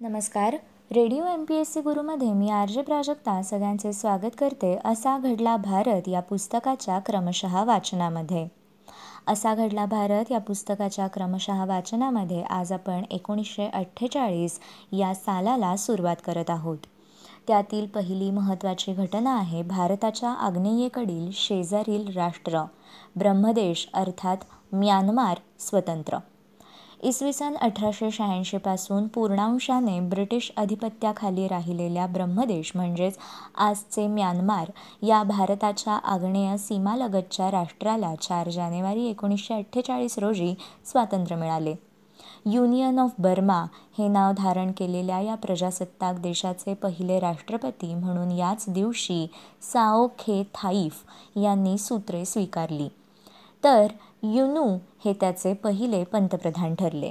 नमस्कार. Radio M P S C गुरुमध्ये मी R J Prajakta सगळ्यांचे स्वागत करते असा घडला भारत या पुस्तकाच्या क्रमशः वाचनामध्ये. असा घडला भारत या पुस्तकाच्या क्रमशः वाचनामध्ये आज आपण एकोणीसशे अठ्ठेचाळीस या सालाला सुरुवात करत आहोत. त्यातील पहिली महत्त्वाची घटना आहे भारताच्या आग्नेयेकडील शेजारील राष्ट्र ब्रह्मदेश अर्थात म्यानमार स्वतंत्र. इसवी सन अठराशे शहाऐंशीपासून पूर्णांशाने ब्रिटिश अधिपत्याखाली राहिलेल्या ब्रह्मदेश म्हणजेच आजचे म्यानमार या भारताच्या आग्नेय सीमालगतच्या राष्ट्राला चार जानेवारी एकोणीसशे अठ्ठेचाळीस रोजी स्वातंत्र्य मिळाले. युनियन ऑफ बर्मा हे नाव धारण केलेल्या या प्रजासत्ताक देशाचे पहिले राष्ट्रपती म्हणून याच दिवशी साओ खे थाईफ यांनी सूत्रे स्वीकारली. तर युनू हे त्याचे पहिले पंतप्रधान ठरले.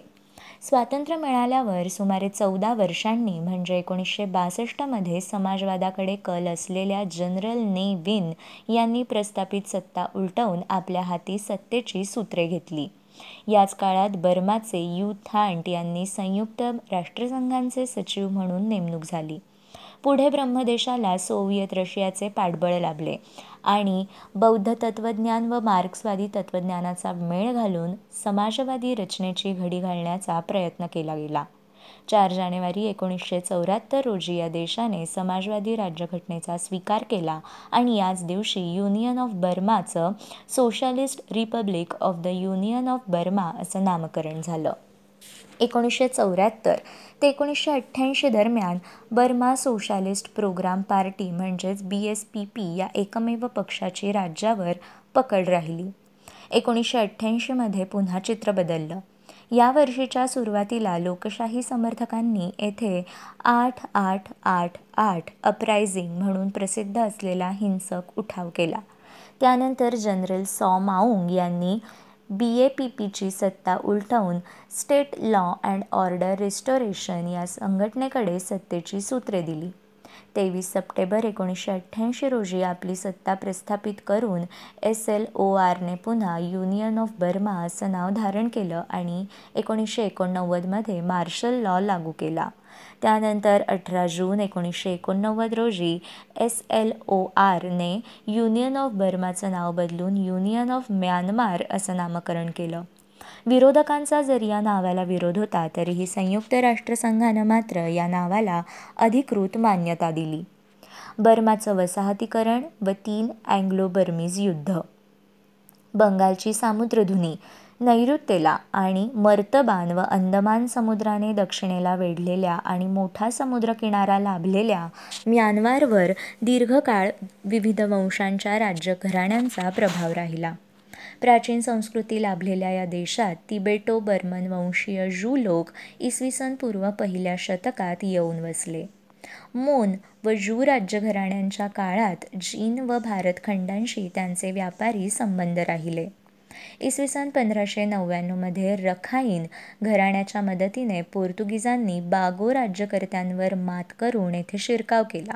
स्वातंत्र्य मिळाल्यावर सुमारे चौदा वर्षांनी म्हणजे एकोणीसशे बासष्टमध्ये समाजवादाकडे कल असलेल्या जनरल ने विन यांनी प्रस्थापित सत्ता उलटवून आपल्या हाती सत्तेची सूत्रे घेतली. याच काळात बर्माचे यू थांट यांनी संयुक्त राष्ट्रसंघांचे सचिव म्हणून नेमणूक झाली. पुढे ब्रह्मदेशाला सोव्हिएत रशियाचे पाठबळ लाभले. आणि बौद्ध तत्त्वज्ञान व मार्क्सवादी तत्त्वज्ञानाचा मेळ घालून समाजवादी रचनेची घडी घालण्याचा प्रयत्न केला गेला. चार जानेवारी एकोणीसशे चौऱ्याहत्तर रोजी या देशाने समाजवादी राज्यघटनेचा स्वीकार केला आणि याच दिवशी union of बर्माचं socialist republic of the union of Burma असं नामकरण झालं. एकोणीसशे चौऱ्याहत्तर ते एकोणीसशे अठ्ठ्याऐंशी दरम्यान बर्मा सोशालिस्ट प्रोग्राम पार्टी म्हणजेच बी एस पी पी या एकमेव पक्षाची राज्यावर पकड राहिली. एकोणीसशे अठ्ठ्याऐंशीमध्ये पुन्हा चित्र बदललं. या वर्षीच्या सुरुवातीला लोकशाही समर्थकांनी येथे आठ आठ आठ आठ अपरायझिंग म्हणून प्रसिद्ध असलेला हिंसक उठाव केला. त्यानंतर जनरल सॉ माऊंग यांनी बी ए पी पीची सत्ता उलटवून State Law and Order Restoration या संघटनेकडे सत्तेची सूत्रे दिली. तेवीस सप्टेंबर एकोणीसशे अठ्ठ्याऐंशी रोजी आपली सत्ता प्रस्थापित करून एस एल ओ आरने पुन्हा युनियन ऑफ बर्मा असं नाव धारण केलं आणि एकोणीसशे एकोणनव्वदमध्ये मार्शल लॉ लागू केला. त्यानंतर अठरा जून एकोणीसशे एकोणनव्वद रोजी एस एल ओ आरने युनियन ऑफ बर्माचं नाव बदलून युनियन ऑफ म्यानमार असं नामकरण केलं. विरोधकांचा जरी या नावाला विरोध होता तरीही संयुक्त राष्ट्रसंघानं मात्र या नावाला अधिकृत मान्यता दिली. बर्माचं वसाहतीकरण व तीन अँग्लो बर्मीज युद्ध. बंगालची सामुद्रधुनी नैऋत्येला आणि मर्तबान व अंदमान समुद्राने दक्षिणेला वेढलेल्या आणि मोठा समुद्रकिनारा लाभलेल्या म्यानमारवर दीर्घकाळ विविध वंशांच्या राज्यघराण्यांचा प्रभाव राहिला. प्राचीन संस्कृती लाभलेल्या या देशात तिबेटो बर्मन वंशीय जू लोक इसवी सन पूर्व पहिल्या शतकात येऊन वसले. मोन व जू राज्यघराण्यांच्या काळात चीन व भारतखंडांशी त्यांचे व्यापारी संबंध राहिले. इसवी सन पंधराशे नव्याण्णवमध्ये रखाईन घराण्याच्या मदतीने पोर्तुगीजांनी बागो राज्यकर्त्यांवर मात करून येथे शिरकाव केला.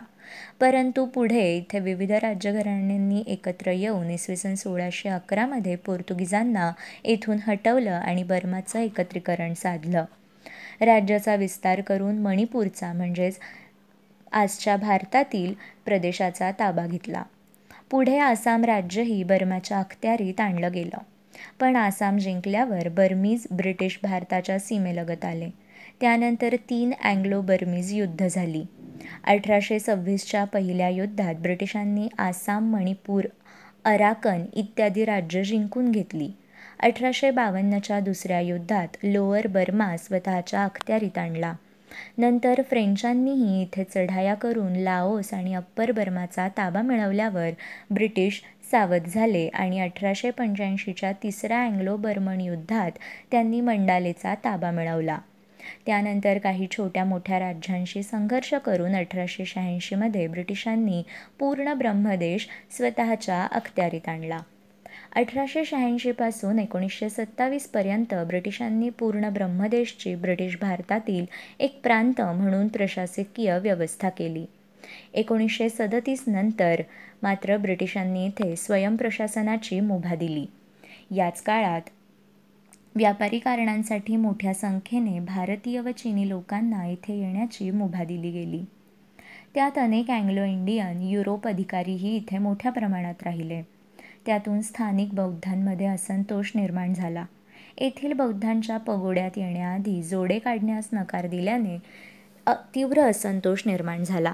परंतु पुढे इथे विविध राज्यघराण्यांनी एकत्र येऊन इसवी सन सोळाशे अकरामध्ये पोर्तुगीजांना येथून हटवलं आणि बर्माचं एकत्रीकरण साधलं. राज्याचा विस्तार करून मणिपूरचा म्हणजेच आजच्या भारतातील प्रदेशाचा ताबा घेतला. पुढे आसाम राज्यही बर्माच्या अखत्यारीत आणलं गेलं. पण आसाम जिंकल्यावर बर्मीज ब्रिटिश भारताच्या सीमेलगत आले. त्यानंतर तीन अँग्लो बर्मीज युद्ध झाली. अठराशे सव्वीसच्या पहिल्या युद्धात ब्रिटिशांनी आसाम मणिपूर अराकन इत्यादी राज्य जिंकून घेतली. अठराशे बावन्नच्या दुसऱ्या युद्धात लोअर बर्मा स्वतःच्या अखत्यारीत आणला. नंतर फ्रेंचांनीही इथे चढाया करून लाओस आणि अप्पर बर्माचा ताबा मिळवल्यावर ब्रिटिश सावध झाले आणि अठराशे पंच्याऐंशीच्या तिसऱ्या अँग्लो बर्मन युद्धात त्यांनी मंडालेचा ताबा मिळवला. त्यानंतर काही छोट्या मोठ्या राज्यांशी संघर्ष करून अठराशे शहाऐंशीमध्ये ब्रिटिशांनी पूर्ण ब्रह्मदेश स्वतःच्या अखत्यारीत आणला. अठराशे शहाऐंशीपासून एकोणीसशे सत्तावीसपर्यंत ब्रिटिशांनी पूर्ण ब्रह्मदेशची ब्रिटिश भारतातील एक प्रांत म्हणून प्रशासकीय व्यवस्था केली. एकोणीसशे सदतीस नंतर मात्र ब्रिटिशांनी इथे स्वयंप्रशासनाची मुभा दिली याच काळात व्यापारी कारणांसाठी मोठ्या संख्येने भारतीय व चिनी लोकांना येथे येण्याची मुभा दिली गेली. त्यात अनेक अँग्लो-इंडियन, युरोप अधिकारीही इथे मोठ्या प्रमाणात राहिले. त्यातून स्थानिक बौद्धांमध्ये असंतोष निर्माण झाला. येथील बौद्धांच्या पगोड्यात येण्याआधी जोडे काढण्यास नकार दिल्याने तीव्र असंतोष निर्माण झाला.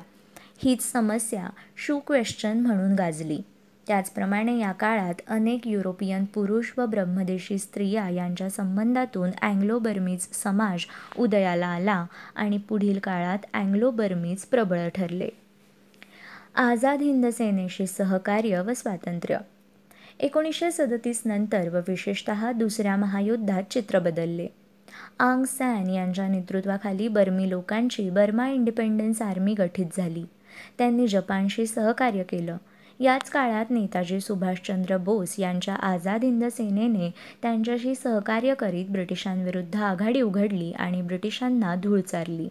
हीच समस्या शू क्वेश्चन म्हणून गाजली. त्याचप्रमाणे या काळात अनेक युरोपियन पुरुष व ब्रह्मदेशी स्त्रिया यांच्या संबंधातून अँग्लो-बर्मीज समाज उदयाला आला आणि पुढील काळात अँग्लो-बर्मीज प्रबळ ठरले. आझाद हिंद सेनेशी सहकार्य व स्वातंत्र्य - एकोणीसशे सदतीस नंतर व विशेषतः दुसऱ्या महायुद्धात चित्र बदलले. आंग सॅन यांच्या नेतृत्वाखाली बर्मी लोकांची बर्मा इंडिपेंडन्स आर्मी गठीत झाली. त्यांनी जपानशी सहकार्य केलं. याच काळात नेताजी सुभाषचंद्र बोस यांच्या आझाद हिंद सेनेने त्यांच्याशी सहकार्य करीत ब्रिटिशांविरुद्ध आघाडी उघडली आणि ब्रिटिशांना धूळ चारली.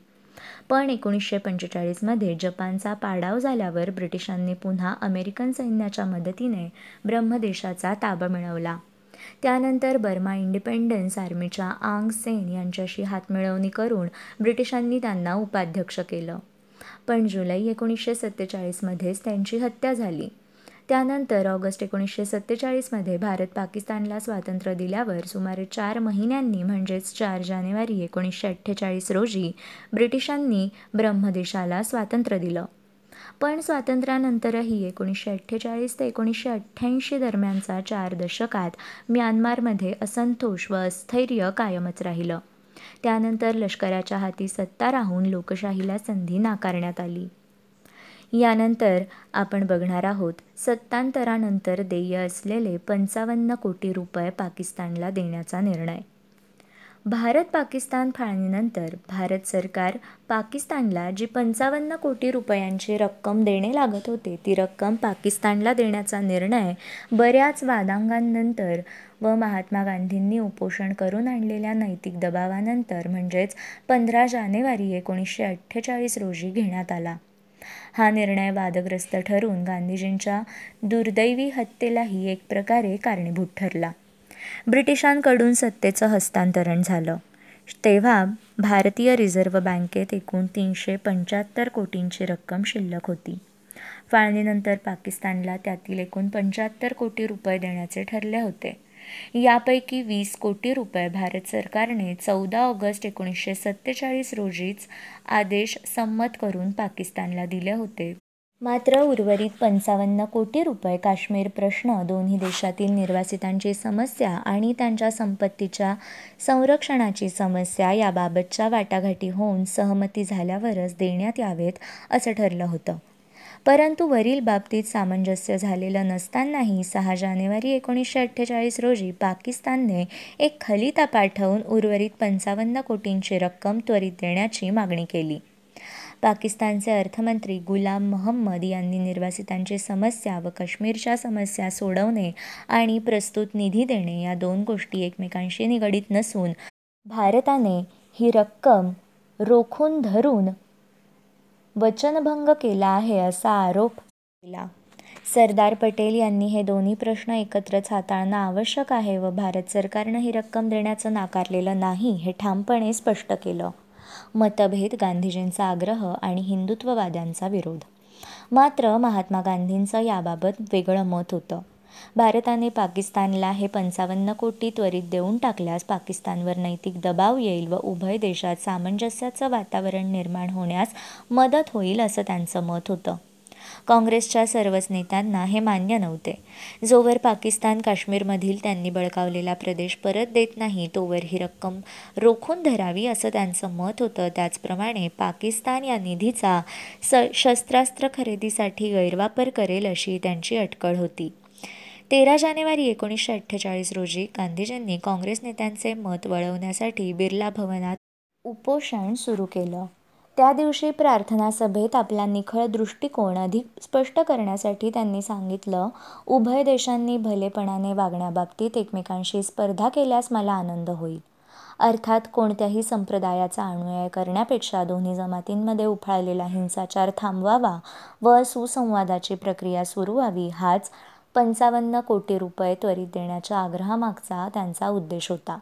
पण एकोणीसशे पंचेचाळीसमध्ये जपानचा पाडाव झाल्यावर ब्रिटिशांनी पुन्हा अमेरिकन सैन्याच्या मदतीने ब्रह्मदेशाचा ताबा मिळवला. त्यानंतर बर्मा इंडिपेंडन्स आर्मीच्या आंग सेन यांच्याशी हातमिळवणी करून ब्रिटिशांनी त्यांना उपाध्यक्ष केलं. पण जुलै एकोणीसशे सत्तेचाळीसमध्येच त्यांची हत्या झाली. त्यानंतर ऑगस्ट एकोणीसशे सत्तेचाळीसमध्ये भारत पाकिस्तानला स्वातंत्र्य दिल्यावर सुमारे चार महिन्यांनी म्हणजेच चार जानेवारी एकोणीसशे अठ्ठेचाळीस रोजी ब्रिटिशांनी ब्रह्मदेशाला स्वातंत्र्य दिलं. पण स्वातंत्र्यानंतरही एकोणीसशे अठ्ठेचाळीस ते एकोणीसशे अठ्ठ्याऐंशी दरम्यानच्या चार दशकात म्यानमारमध्ये असंतोष व अस्थैर्य कायमच राहिलं. त्यानंतर लष्कराच्या हाती सत्ता राहून लोकशाहीला संधी नाकारण्यात आली. यानंतर आपण बघणार आहोत सत्तांतरानंतर देय असलेले पंचावन्न कोटी रुपये पाकिस्तानला देण्याचा निर्णय. भारत-पाकिस्तान फाळणीनंतर भारत सरकार पाकिस्तानला जी पंचावन्न कोटी रुपयांची रक्कम देणे लागत होते ती रक्कम पाकिस्तानला देण्याचा निर्णय बऱ्याच वादांगांनंतर व महात्मा गांधींनी उपोषण करून आणलेल्या नैतिक दबावानंतर म्हणजेच पंधरा जानेवारी एकोणीसशे अठ्ठेचाळीस रोजी घेण्यात आला. हा निर्णय वादग्रस्त ठरून गांधीजींच्या दुर्दैवी हत्येलाही एक प्रकारे कारणीभूत ठरला. ब्रिटिशांकडून सत्तेचं हस्तांतरण झालं. तेव्हा भारतीय रिझर्व्ह बँकेत एकूण तीनशे पंच्याहत्तर कोटींची रक्कम शिल्लक होती. फाळणीनंतर पाकिस्तानला त्यातील एकूण पंच्याहत्तर कोटी रुपये देण्याचे ठरले होते. यापैकी वीस कोटी रुपये भारत सरकारने चौदा ऑगस्ट एकोणीसशे सत्तेचाळीस रोजीच आदेश संमत करून पाकिस्तानला दिले होते. मात्र उर्वरित पंचावन्न कोटी रुपये काश्मीर प्रश्न, दोन्ही देशातील निर्वासितांची समस्या आणि त्यांच्या संपत्तीच्या संरक्षणाची समस्या याबाबतच्या वाटाघाटी होऊन सहमती झाल्यावरच देण्यात यावेत असं ठरलं होतं. परंतु वरील बाबतीत सामंजस्य झालेलं नसतानाही सहा जानेवारी एकोणीसशे अठ्ठेचाळीस रोजी पाकिस्तानने एक खलिता पाठवून उर्वरित पंचावन्न कोटींची रक्कम त्वरित देण्याची मागणी केली. पाकिस्तानचे अर्थमंत्री गुलाम महम्मद यांनी निर्वासितांची समस्या व काश्मीरच्या समस्या सोडवणे आणि प्रस्तुत निधी देणे या दोन गोष्टी एकमेकांशी निगडीत नसून भारताने ही रक्कम रोखून धरून वचनभंग केला आहे असा आरोप केला. सरदार पटेल यांनी हे दोन्ही प्रश्न एकत्रच हाताळणं आवश्यक आहे व भारत सरकारनं ही रक्कम देण्याचं नाकारलेलं नाही हे ठामपणे स्पष्ट केलं. मतभेद, गांधीजींचा आग्रह आणि हिंदुत्ववाद्यांचा विरोध - मात्र महात्मा गांधींचं याबाबत वेगळं मत होतं. भारताने पाकिस्तानला हे पंचावन्न कोटी त्वरित देऊन टाकल्यास पाकिस्तानवर नैतिक दबाव येईल व उभय देशात सामंजस्याचं वातावरण निर्माण होण्यास मदत होईल असं त्यांचं मत होतं. काँग्रेसच्या सर्वच नेत्यांना हे मान्य नव्हते. जोवर पाकिस्तान काश्मीरमधील त्यांनी बळकावलेला प्रदेश परत देत नाही तोवर ही रक्कम रोखून धरावी असं त्यांचं मत होतं. त्याचप्रमाणे पाकिस्तान या निधीचा स शस्त्रास्त्र खरेदीसाठी गैरवापर करेल अशी त्यांची अटकळ होती. तेरा जानेवारी एकोणीसशे अठ्ठेचाळीस रोजी गांधीजींनी काँग्रेस नेत्यांचे मत वळवण्यासाठी बिर्ला भवनात उपोषण सुरू केलं. त्या दिवशी प्रार्थना सभेत आपला निखळ दृष्टिकोन अधिक स्पष्ट करण्यासाठी त्यांनी सांगितलं उभय देशांनी भलेपणाने वागण्याबाबतीत एकमेकांशी स्पर्धा केल्यास मला आनंद होईल. अर्थात कोणत्याही संप्रदायाचा अनुयाय करण्यापेक्षा दोन्ही जमातींमध्ये उफाळलेला हिंसाचार थांबवावा व सुसंवादाची प्रक्रिया सुरू व्हावी हाच पंचावन्न कोटी रुपये त्वरित देण्याच्या आग्रहामागचा त्यांचा उद्देश होता.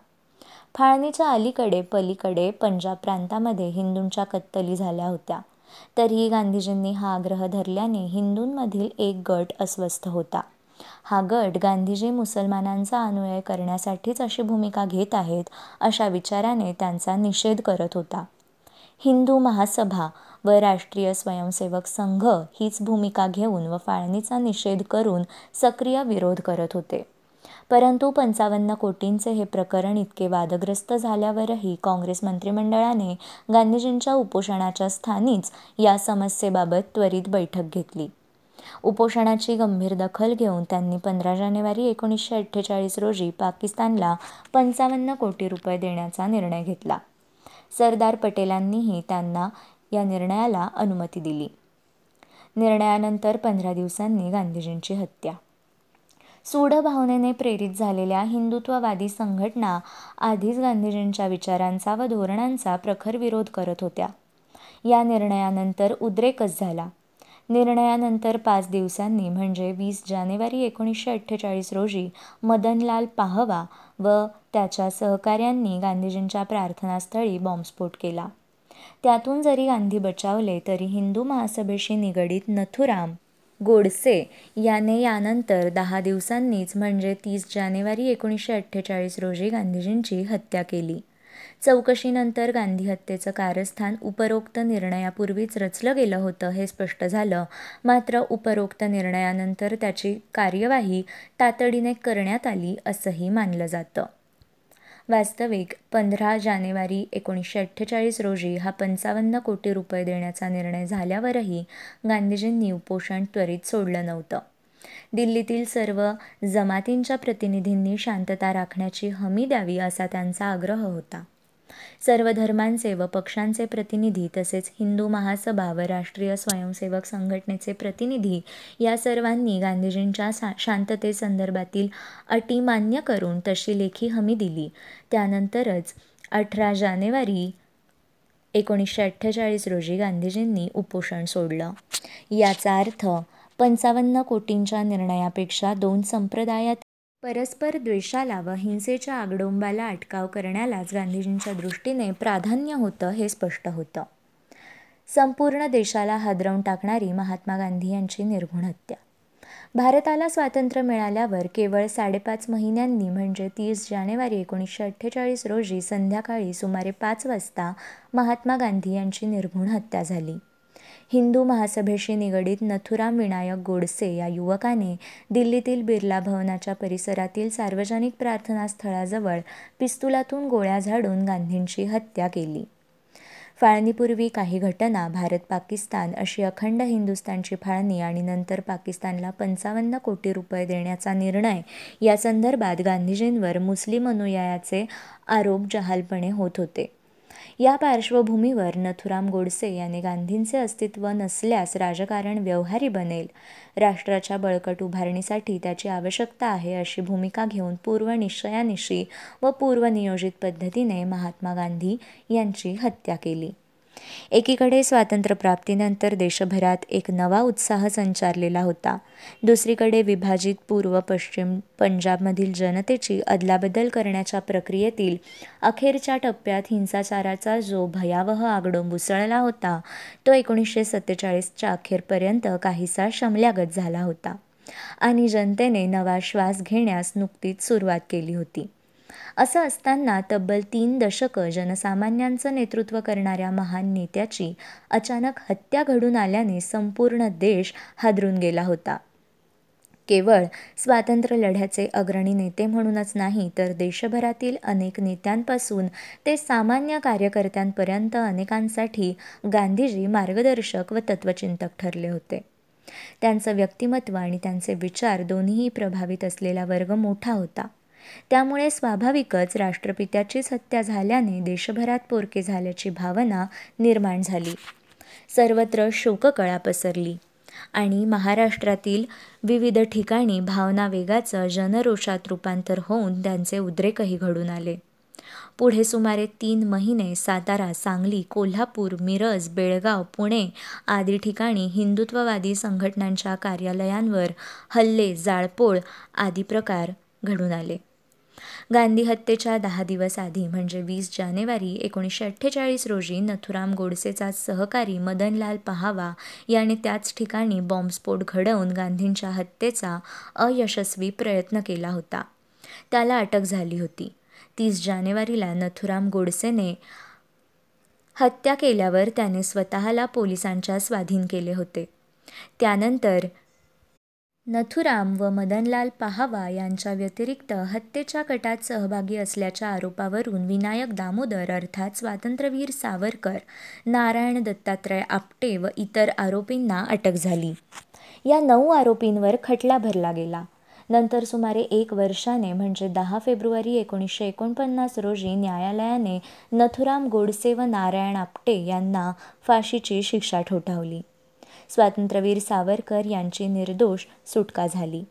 फाळणीच्या अलीकडे पलीकडे पंजाब प्रांतामध्ये हिंदूंच्या कत्तली झाल्या होत्या. तरीही गांधीजींनी हा आग्रह धरल्याने हिंदूंमधील एक गट अस्वस्थ होता. हा गट गांधीजी मुसलमानांचा अनुयाय करण्यासाठीच अशी भूमिका घेत आहेत अशा विचाराने त्यांचा निषेध करत होता. हिंदू महासभा व राष्ट्रीय स्वयंसेवक संघ हीच भूमिका घेऊन व फाळणीचा निषेध करून सक्रिय विरोध करत होते. परंतु पंचावन्न कोटींचे हे प्रकरण इतके वादग्रस्त झाल्यावरही काँग्रेस मंत्रिमंडळाने गांधीजींच्या उपोषणाच्या स्थानीच या समस्येबाबत त्वरित बैठक घेतली. उपोषणाची गंभीर दखल घेऊन त्यांनी पंधरा जानेवारी एकोणीसशे अठ्ठेचाळीस रोजी पाकिस्तानला पंचावन्न कोटी रुपये देण्याचा निर्णय घेतला. सरदार पटेलांनीही त्यांना या निर्णयाला अनुमती दिली. निर्णयानंतर पंधरा दिवसांनी गांधीजींची हत्या. सूढ भावनेने प्रेरित झालेल्या हिंदुत्ववादी संघटना आधीच गांधीजींच्या विचारांचा व धोरणांचा प्रखर विरोध करत होत्या. या निर्णयानंतर उद्रेकच झाला. निर्णयानंतर पाच दिवसांनी म्हणजे वीस जानेवारी एकोणीसशे अठ्ठेचाळीस रोजी मदनलाल पाहवा व त्याच्या सहकाऱ्यांनी गांधीजींच्या प्रार्थनास्थळी बॉम्बस्फोट केला. त्यातून जरी गांधी बचावले तरी हिंदू महासभेशी निगडीत नथुराम गोडसे याने यानंतर दहा दिवसांनीच म्हणजे तीस जानेवारी एकोणीसशे अठ्ठेचाळीस रोजी गांधीजींची हत्या केली. चौकशीनंतर गांधी हत्येचं कारस्थान उपरोक्त निर्णयापूर्वीच रचलं गेलं होतं हे स्पष्ट झालं. मात्र उपरोक्त निर्णयानंतर त्याची कार्यवाही तातडीने करण्यात आली असंही मानलं जातं. वास्तविक पंधरा जानेवारी एकोणीसशे अठ्ठेचाळीस रोजी हा पंचावन्न कोटी रुपये देण्याचा निर्णय झाल्यावरही गांधीजींनी उपोषण त्वरित सोडलं नव्हतं. दिल्लीतील सर्व जमातींच्या प्रतिनिधींनी शांतता राखण्याची हमी द्यावी असा त्यांचा आग्रह होता. सर्व धर्मांचे व पक्षांचे प्रतिनिधी तसेच हिंदू महासभा व राष्ट्रीय स्वयंसेवक संघटनेचे प्रतिनिधी या सर्वांनी गांधीजींच्या शांततेसंदर्भातील अटी मान्य करून तशी लेखी हमी दिली. त्यानंतरच अठरा जानेवारी एकोणीसशे अठ्ठेचाळीस रोजी गांधीजींनी उपोषण सोडलं. याचा अर्थ पंचावन्न कोटींच्या निर्णयापेक्षा दोन संप्रदायात परस्पर द्वेषाला व हिंसेच्या आगडोंबाला अटकाव करण्यालाच गांधीजींच्या दृष्टीने प्राधान्य होतं हे स्पष्ट होतं. संपूर्ण देशाला हादरवून टाकणारी महात्मा गांधी यांची निर्घुण हत्या. भारताला स्वातंत्र्य मिळाल्यावर केवळ साडेपाच महिन्यांनी म्हणजे तीस जानेवारी एकोणीसशे अठ्ठेचाळीस रोजी संध्याकाळी सुमारे पाच वाजता महात्मा गांधी यांची निर्घुण हत्या झाली. हिंदू महासभेशी निगडीत नथुराम विनायक गोडसे या युवकाने दिल्लीतील बिर्ला भवनाच्या परिसरातील सार्वजनिक प्रार्थनास्थळाजवळ पिस्तुलातून गोळ्या झाडून गांधींची हत्या केली. फाळणीपूर्वी काही घटना भारत पाकिस्तान अशी अखंड हिंदुस्थानची फाळणी आणि नंतर पाकिस्तानला पंचावन्न कोटी रुपये देण्याचा निर्णय या संदर्भात गांधीजींवर मुस्लिम अनुयायाचे आरोप जहालपणे होत होते. या पार्श्वभूमीवर नथुराम गोडसे यांनी गांधींचे अस्तित्व नसल्यास राजकारण व्यवहारी बनेल, राष्ट्राच्या बळकट उभारणीसाठी त्याची आवश्यकता आहे अशी भूमिका घेऊन पूर्वनिश्चयानिशी व पूर्वनियोजित पद्धतीने महात्मा गांधी यांची हत्या केली. एकीकडे स्वातंत्र्यप्राप्तीनंतर देशभरात एक नवा उत्साह संचारलेला होता. दुसरीकडे विभाजित पूर्व पश्चिम पंजाबमधील जनतेची अदलाबदल करण्याच्या प्रक्रियेतील अखेरच्या टप्प्यात हिंसाचाराचा जो भयावह आगडोंब उसळला होता तो एकोणीसशे सत्तेचाळीसच्या अखेरपर्यंत काहीसा शमल्यागत झाला होता आणि जनतेने नवा श्वास घेण्यास नुकतीच सुरुवात केली होती. असं असताना तब्बल तीन दशकं जनसामान्यांचं नेतृत्व करणाऱ्या महान नेत्याची अचानक हत्या घडून आल्याने संपूर्ण देश हादरून गेला होता. केवळ स्वातंत्र्यलढ्याचे अग्रणी नेते म्हणूनच नाही तर देशभरातील अनेक नेत्यांपासून ते सामान्य कार्यकर्त्यांपर्यंत अनेकांसाठी गांधीजी मार्गदर्शक व तत्त्वचिंतक ठरले होते. त्यांचं व्यक्तिमत्व आणि त्यांचे विचार दोन्हीही प्रभावित असलेला वर्ग मोठा होता. त्यामुळे स्वाभाविकच राष्ट्रपित्याचीच हत्या झाल्याने देशभरात पोरके झाल्याची भावना निर्माण झाली. सर्वत्र शोककळा पसरली आणि महाराष्ट्रातील विविध ठिकाणी भावना वेगाचं जनरोषात रूपांतर होऊन त्यांचे उद्रेकही घडून आले. पुढे सुमारे तीन महिने सातारा, सांगली, कोल्हापूर, मिरज, बेळगाव, पुणे आदी ठिकाणी हिंदुत्ववादी संघटनांच्या कार्यालयांवर हल्ले, जाळपोळ आदी प्रकार घडून आले. गांधी हत्येच्या दहा दिवस आधी म्हणजे वीस जानेवारी एकोणीसशे अठ्ठेचाळीस रोजी नथुराम गोडसेचा सहकारी मदनलाल पहावा याने त्याच ठिकाणी बॉम्बस्फोट घडवून गांधींच्या हत्येचा अयशस्वी प्रयत्न केला होता. त्याला अटक झाली होती. तीस जानेवारीला नथुराम गोडसेने हत्या केल्यावर त्याने स्वतःला पोलिसांच्या स्वाधीन केले होते. त्यानंतर नथुराम व मदनलाल पाहावा यांच्या व्यतिरिक्त हत्येच्या कटात सहभागी असल्याच्या आरोपावरून विनायक दामोदर अर्थात स्वातंत्र्यवीर सावरकर नारायण दत्तात्रय आपटे व इतर आरोपींना अटक झाली. या नऊ आरोपींवर खटला भरला गेला. नंतर सुमारे एक वर्षाने म्हणजे दहा फेब्रुवारी एकोणीसशे एकोणपन्नास रोजी न्यायालयाने नथुराम गोडसे व नारायण आपटे यांना फाशीची शिक्षा ठोठावली. स्वातंत्र्यवीर सावरकर यांची निर्दोष सुटका झाली.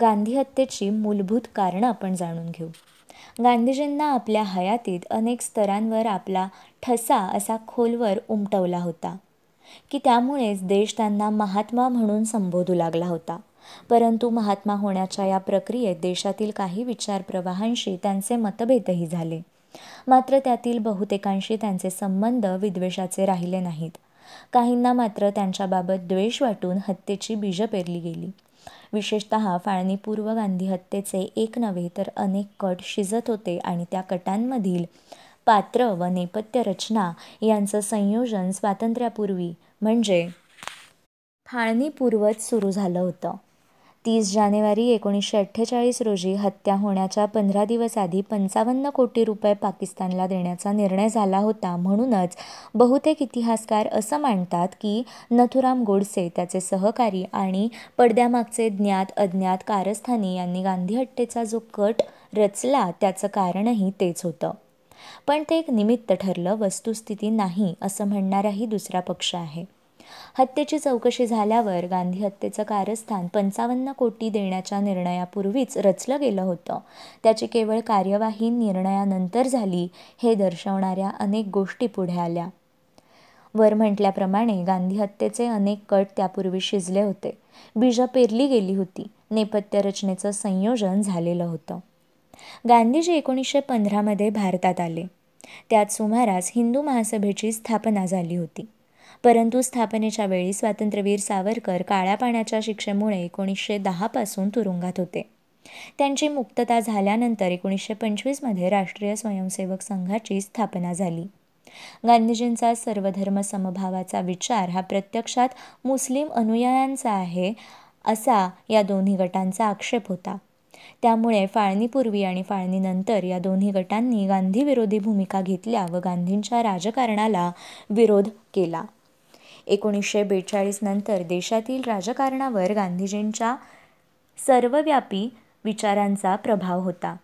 गांधी हत्येची मूलभूत कारणं आपण जाणून घेऊ. गांधीजींना आपल्या हयातीत अनेक स्तरांवर आपला ठसा असा खोलवर उमटवला होता की त्यामुळेच देश त्यांना महात्मा म्हणून संबोधू लागला होता. परंतु महात्मा होण्याच्या या प्रक्रियेत देशातील काही विचार प्रवाहांशी त्यांचे मतभेदही झाले. मात्र त्यातील बहुतेकांशी त्यांचे संबंध विद्वेषाचे राहिले नाहीत. काहींना मात्र त्यांच्याबाबत द्वेष वाटून हत्येची बीजं पेरली गेली. विशेषत फाळणीपूर्व गांधी हत्येचे एक नव्हे तर अनेक कट शिजत होते आणि त्या कटांमधील पात्र व नेपथ्य रचना यांचं संयोजन स्वातंत्र्यापूर्वी म्हणजे फाळणीपूर्वच सुरू झालं होतं. तीस जानेवारी एकोणीसशे अठ्ठेचाळीस रोजी हत्या होण्याच्या पंधरा दिवस आधी पंचावन्न कोटी रुपये पाकिस्तानला देण्याचा निर्णय झाला होता. म्हणूनच बहुतेक इतिहासकार असं मांडतात की नथुराम गोडसे त्याचे सहकारी आणि पडद्यामागचे ज्ञात अज्ञात कारस्थानी यांनी गांधी हट्टेचा जो कट रचला त्याचं कारणही तेच होतं. पण ते एक निमित्त ठरलं वस्तुस्थिती नाही असं म्हणणाराही दुसरा पक्ष आहे. हत्येची चौकशी झाल्यावर गांधी हत्येचं कारस्थान पंचावन्न कोटी देण्याच्या निर्णयापूर्वीच रचलं गेलं होतं. त्याची केवळ कार्यवाही निर्णयानंतर झाली हे दर्शवणाऱ्या अनेक गोष्टी पुढे आल्या. वर म्हटल्याप्रमाणे गांधी हत्येचे अनेक कट त्यापूर्वी शिजले होते. बीजं पेरली गेली होती. नेपथ्य रचनेचं संयोजन झालेलं होतं. गांधीजी एकोणीसशे पंधरामध्ये भारतात आले. त्यात सुमारास हिंदू महासभेची स्थापना झाली होती. परंतु स्थापनेच्या वेळी स्वातंत्र्यवीर सावरकर काळ्या पाण्याच्या शिक्षेमुळे एकोणीसशे दहापासून तुरुंगात होते. त्यांची मुक्तता झाल्यानंतर एकोणीसशे पंचवीसमध्ये राष्ट्रीय स्वयंसेवक संघाची स्थापना झाली. गांधीजींचा सर्वधर्म समभावाचा विचार हा प्रत्यक्षात मुस्लिम अनुयायांचा आहे असा या दोन्ही गटांचा आक्षेप होता. त्यामुळे फाळणीपूर्वी आणि फाळणीनंतर या दोन्ही गटांनी गांधीविरोधी भूमिका घेतल्या व गांधींच्या राजकारणाला विरोध केला. एकोणीसशे बेचाळीस नंतर देशातील राजकारणावर गांधीजींच्या सर्वव्यापी विचारांचा प्रभाव होता.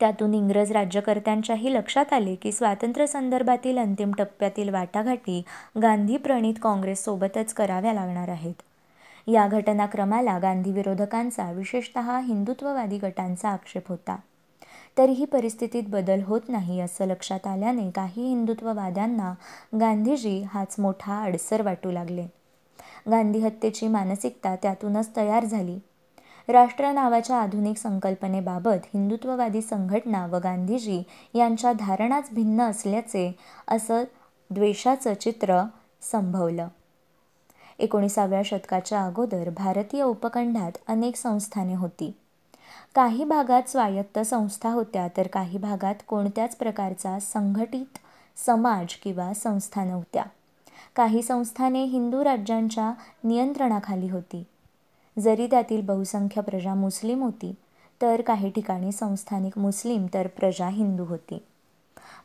त्यातून इंग्रज राज्यकर्त्यांच्याही लक्षात आले की स्वातंत्र्य संदर्भातील अंतिम टप्प्यातील वाटाघाटी गांधी प्रणित काँग्रेससोबतच कराव्या लागणार आहेत. या घटनाक्रमाला गांधी विरोधकांचा विशेषतः हिंदुत्ववादी गटांचा आक्षेप होता. तरीही परिस्थितीत बदल होत नाही असं लक्षात आल्याने काही हिंदुत्ववाद्यांना गांधीजी हाच मोठा अडसर वाटू लागले. गांधी हत्येची मानसिकता त्यातूनच तयार झाली. राष्ट्र नावाच्या आधुनिक संकल्पनेबाबत हिंदुत्ववादी संघटना व गांधीजी यांच्या धारणाच भिन्न असल्याचे असं द्वेषाचं चित्र संभवलं. एकोणीसाव्या शतकाच्या अगोदर भारतीय उपखंडात अनेक संस्थाने होती. काही भागात स्वायत्त संस्था होत्या तर काही भागात कोणत्याच प्रकारचा संघटित समाज किंवा संस्था नव्हत्या. काही संस्थाने हिंदू राज्यांच्या नियंत्रणाखाली होती. जरी त्यातील बहुसंख्य प्रजा मुस्लिम होती तर काही ठिकाणी संस्थानिक मुस्लिम तर प्रजा हिंदू होती.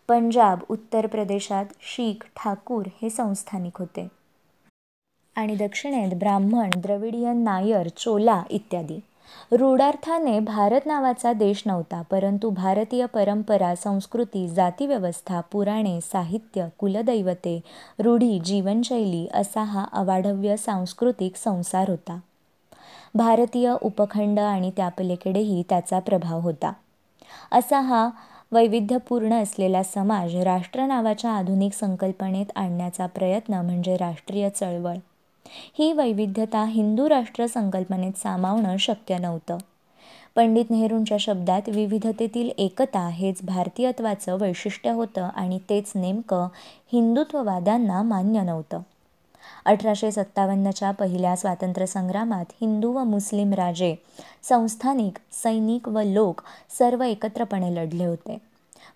पंजाब उत्तर प्रदेशात शीख ठाकूर हे संस्थानिक होते. आणि दक्षिणेत ब्राह्मण द्रविडियन नायर चोला इत्यादी. रूढार्थाने भारत नावाचा देश नव्हता परंतु भारतीय परंपरा संस्कृती जातीव्यवस्था पुराणे साहित्य कुलदैवते रूढी जीवनशैली असा हा अवाढव्य सांस्कृतिक संसार होता. भारतीय उपखंड आणि त्यापलीकडेही त्याचा प्रभाव होता. असा हा वैविध्यपूर्ण असलेला समाज राष्ट्र नावाच्या आधुनिक संकल्पनेत आणण्याचा प्रयत्न म्हणजे राष्ट्रीय चळवळ. ही वैविध्यता हिंदू राष्ट्र संकल्पनेत सामावणं शक्य नव्हतं. पंडित नेहरूंच्या शब्दात विविधतेतील एकता हेच भारतीयत्वाचं वैशिष्ट्य होतं आणि तेच नेमकं हिंदुत्ववाद्यांना मान्य नव्हतं. अठराशे सत्तावन्नच्या पहिल्या स्वातंत्र्यसंग्रामात हिंदू व मुस्लिम राजे संस्थानिक सैनिक व लोक सर्व एकत्रपणे लढले होते.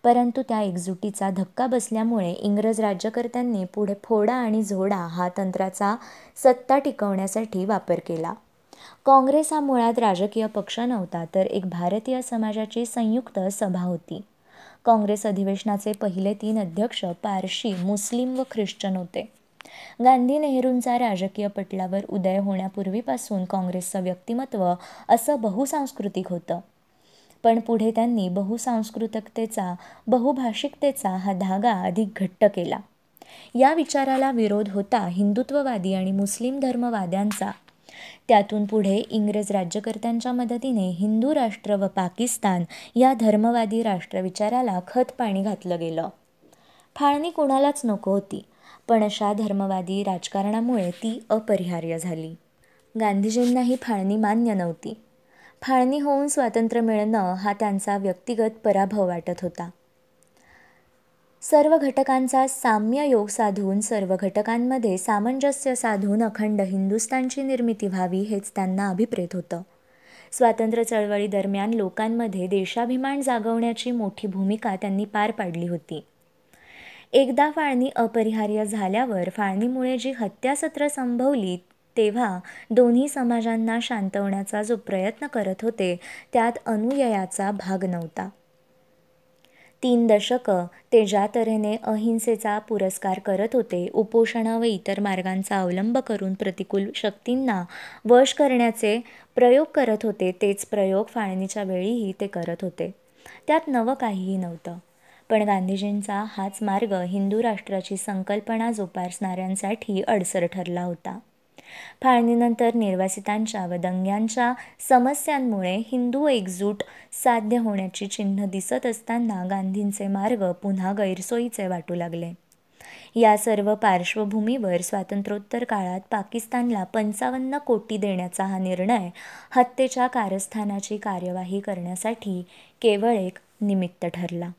परंतु त्या एकजुटीचा धक्का बसल्यामुळे इंग्रज राज्यकर्त्यांनी पुढे फोडा आणि झोडा हा तंत्राचा सत्ता टिकवण्यासाठी वापर केला. काँग्रेस हा मुळात राजकीय पक्ष नव्हता तर एक भारतीय समाजाची संयुक्त सभा होती. काँग्रेस अधिवेशनाचे पहिले तीन अध्यक्ष पारशी मुस्लिम व ख्रिश्चन होते. गांधी नेहरूंचा राजकीय पटलावर उदय होण्यापूर्वीपासून काँग्रेसचं व्यक्तिमत्व असं बहुसांस्कृतिक होतं. पण पुढे त्यांनी बहुसांस्कृतिकतेचा बहुभाषिकतेचा हा धागा अधिक घट्ट केला. या विचाराला विरोध होता हिंदुत्ववादी आणि मुस्लिम धर्मवाद्यांचा. त्यातून पुढे इंग्रज राज्यकर्त्यांच्या मदतीने हिंदू राष्ट्र व पाकिस्तान या धर्मवादी राष्ट्रविचाराला खत पाणी घातलं गेलं. फाळणी कुणालाच नको होती पण अशा धर्मवादी राजकारणामुळे ती अपरिहार्य झाली. गांधीजींना ही फाळणी मान्य नव्हती. फाळणी होऊन स्वातंत्र्य मिळणं हा त्यांचा व्यक्तिगत पराभव वाटत होता. सर्व घटकांचा साम्य योग साधून सर्व घटकांमध्ये सामंजस्य साधून अखंड हिंदुस्तानची निर्मिती व्हावी हेच त्यांना अभिप्रेत होतं. स्वातंत्र्य चळवळी दरम्यान लोकांमध्ये देशाभिमान जागवण्याची मोठी भूमिका त्यांनी पार पाडली होती. एकदा फाळणी अपरिहार्य झाल्यावर फाळणीमुळे जी हत्यासत्र संभवली तेव्हा दोन्ही समाजांना शांतवण्याचा जो प्रयत्न करत होते त्यात अनुययाचा भाग नव्हता. तीन दशकं ते ज्या तऱ्हेने अहिंसेचा पुरस्कार करत होते उपोषणा व इतर मार्गांचा अवलंब करून प्रतिकूल शक्तींना वश करण्याचे प्रयोग करत होते तेच प्रयोग फाळणीच्या वेळीही ते करत होते. त्यात नवं काहीही नव्हतं. पण गांधीजींचा हाच मार्ग हिंदू राष्ट्राची संकल्पना जोपासणाऱ्यांसाठी अडसर ठरला होता. फाळणीनंतर निर्वासितांच्या व दंग्यांच्या समस्यांमुळे हिंदू एकजूट साध्य होण्याची चिन्ह दिसत असताना गांधींचे मार्ग पुन्हा गैरसोयीचे वाटू लागले. या सर्व पार्श्वभूमीवर स्वातंत्र्योत्तर काळात पाकिस्तानला पंचावन्न कोटी देण्याचा हा निर्णय हत्येच्या कारस्थानाची कार्यवाही करण्यासाठी केवळ एक निमित्त ठरला.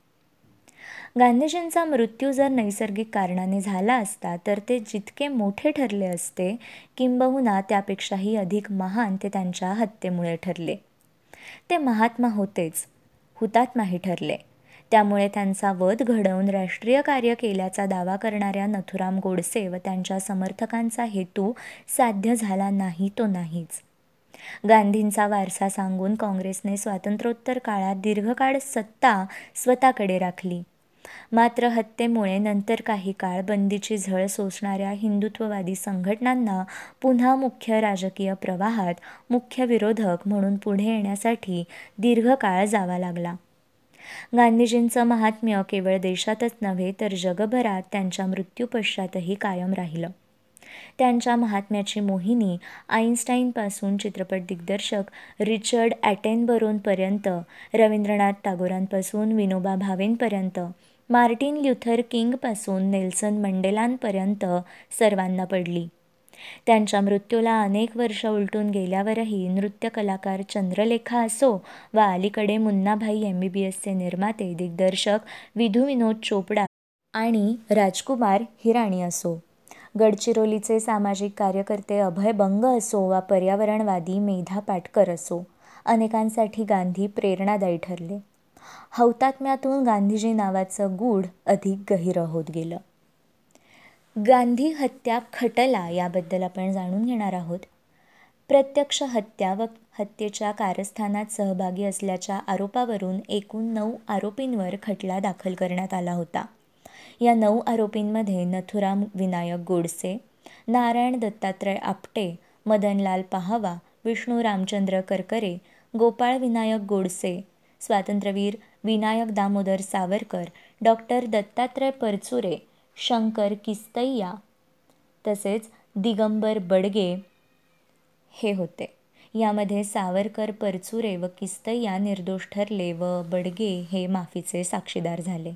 गांधीजींचा मृत्यू जर नैसर्गिक कारणाने झाला असता तर ते जितके मोठे ठरले असते किंबहुना त्यापेक्षाही अधिक महान ते त्यांच्या हत्येमुळे ठरले. ते महात्मा होतेच हुतात्माही ठरले. त्यामुळे त्यांचा वध घडवून राष्ट्रीय कार्य केल्याचा दावा करणाऱ्या नथुराम गोडसे व त्यांच्या समर्थकांचा हेतू साध्य झाला नाही तो नाहीच. गांधींचा वारसा सांगून काँग्रेसने स्वातंत्र्योत्तर काळात दीर्घकाळ सत्ता स्वतःकडे राखली. मात्र हत्येमुळे नंतर काही काळ बंदीची झळ सोसणाऱ्या हिंदुत्ववादी संघटनांना पुन्हा मुख्य राजकीय प्रवाहात मुख्य विरोधक म्हणून पुढे येण्यासाठी दीर्घकाळ जावा लागला. गांधीजींचं महात्म्य केवळ देशातच नव्हे तर जगभरात त्यांच्या मृत्यूपश्चातही कायम राहिलं. त्यांच्या महात्म्याची मोहिनी आईन्स्टाईनपासून चित्रपट दिग्दर्शक रिचर्ड ॲटेनबरोनपर्यंत रवींद्रनाथ टागोरांपासून विनोबा भावेंपर्यंत मार्टिन ल्युथर किंगपासून नेल्सन मंडेलांपर्यंत सर्वांना पडली. त्यांच्या मृत्यूला अनेक वर्ष उलटून गेल्यावरही नृत्य कलाकार चंद्रलेखा असो वा अलीकडे मुन्नाभाई एम बी बी एसचे निर्माते दिग्दर्शक विधू विनोद चोपडा आणि राजकुमार हिराणी असो. गडचिरोलीचे सामाजिक कार्यकर्ते अभय बंग असो वा पर्यावरणवादी मेधा पाटकर असो अनेकांसाठी गांधी प्रेरणादायी ठरले. हौतात्म्यातून गांधीजी नावाचं गूढ अधिक गहिरं होत गेलं. गांधी हत्या खटला याबद्दल आपण जाणून घेणार आहोत. प्रत्यक्ष हत्या व हत्येच्या कारस्थानात सहभागी असल्याच्या आरोपावरून एकूण नऊ आरोपींवर खटला दाखल करण्यात आला होता. या नऊ आरोपींमध्ये नथुराम विनायक गोडसे नारायण दत्तात्रय आपटे मदनलाल पहावा विष्णू रामचंद्र करकरे गोपाळ विनायक गोडसे स्वातंत्र्यवीर विनायक दामोदर सावरकर डॉक्टर दत्तात्रय परचुरे शंकर किस्तय्या तसेच दिगंबर बडगे हे होते. यामध्ये सावरकर परचुरे व किस्तय्या निर्दोष ठरले व बडगे हे माफीचे साक्षीदार झाले.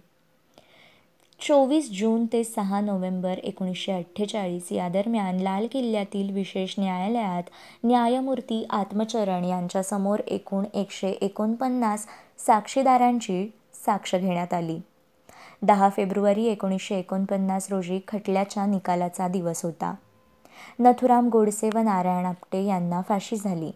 चोवीस जून ते सहा नोव्हेंबर एकोणीसशे अठ्ठेचाळीस या दरम्यान लाल किल्ल्यातील विशेष न्यायालयात न्यायमूर्ती आत्मचरण यांच्यासमोर एकूण एकशे एकोणपन्नास साक्षीदारांची साक्ष घेण्यात आली. दहा फेब्रुवारी एकोणीसशे एकोणपन्नास रोजी खटल्याच्या निकालाचा दिवस होता. नथुराम गोडसे व नारायण आपटे यांना फाशी झाली.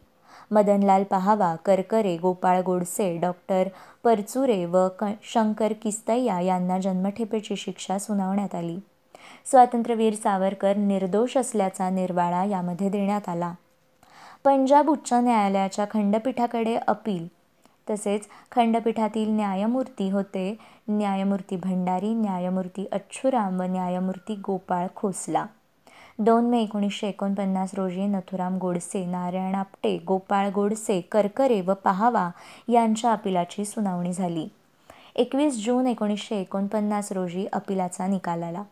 मदनलाल पहावा करकरे गोपाळ गोडसे डॉक्टर परचुरे व क शंकर किस्तय्या यांना जन्मठेपेची शिक्षा सुनावण्यात आली. स्वातंत्र्यवीर सावरकर निर्दोष असल्याचा निर्वाळा यामध्ये देण्यात आला. पंजाब उच्च न्यायालयाच्या खंडपीठाकडे अपील. तसेच खंडपीठातील न्यायमूर्ती होते न्यायमूर्ती भंडारी न्यायमूर्ती अच्छुराम व न्यायमूर्ती गोपाळ खोसला. दोन मे एकोणीसशे एकोणपन्नास रोजी नथुराम गोडसे नारायण आपटे गोपाळ गोडसे करकरे व पहावा यांच्या अपिलाची सुनावणी झाली. एकवीस जून एकोणीसशे एकोणपन्नास रोजी अपिलाचा निकाल आला.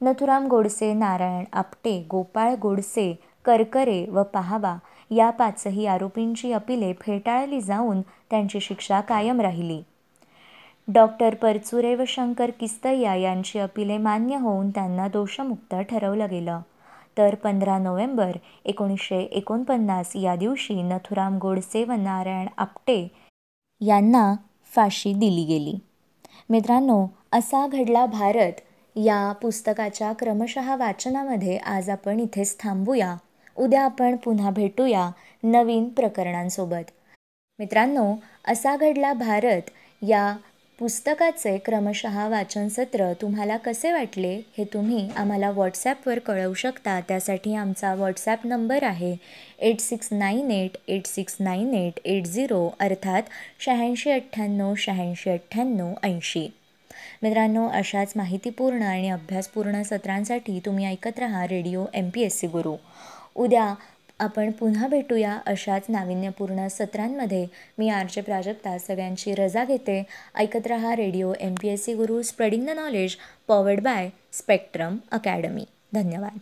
नथुराम गोडसे नारायण आपटे गोपाळ गोडसे करकरे व पहावा या पाचही आरोपींची अपिले फेटाळली जाऊन त्यांची शिक्षा कायम राहिली. डॉक्टर परचुरे व शंकर किस्तय्या यांची अपिले मान्य होऊन त्यांना दोषमुक्त ठरवलं गेलं. तर पंधरा नोव्हेंबर एकोणीसशे एकोणपन्नास या दिवशी नथुराम गोडसे व नारायण आपटे यांना फाशी दिली गेली. मित्रांनो असा घडला भारत. या पुस्तकाच्या क्रमशः वाचनामध्ये आज आपण इथेच थांबूया. उद्या आपण पुन्हा भेटूया नवीन प्रकरणांसोबत. मित्रांनो असा घडला भारत. या पुस्तकाचे क्रमशः वाचन सत्र तुम्हाला कसे वाटले हे तुम्ही आम्हाला व्हॉट्सॲपवर कळवू शकता. त्यासाठी आमचा व्हॉट्सॲप नंबर आहे eight six nine eight eight six nine eight eight zero अर्थात शहाऐंशी अठ्ठ्याण्णव शहाऐंशी अठ्ठ्याण्णव ऐंशी. मित्रांनो अशाच माहितीपूर्ण आणि अभ्यासपूर्ण सत्रांसाठी तुम्ही ऐकत राहा radio M P S C Guru. उद्या आपण पुन्हा भेटूया अशाच नाविन्यपूर्ण सत्रांमध्ये. मी आरचे प्राजक्ता सगळ्यांची रजा घेते. ऐकत रहा radio M P S C Guru spreading the knowledge powered by Spectrum Academy धन्यवाद.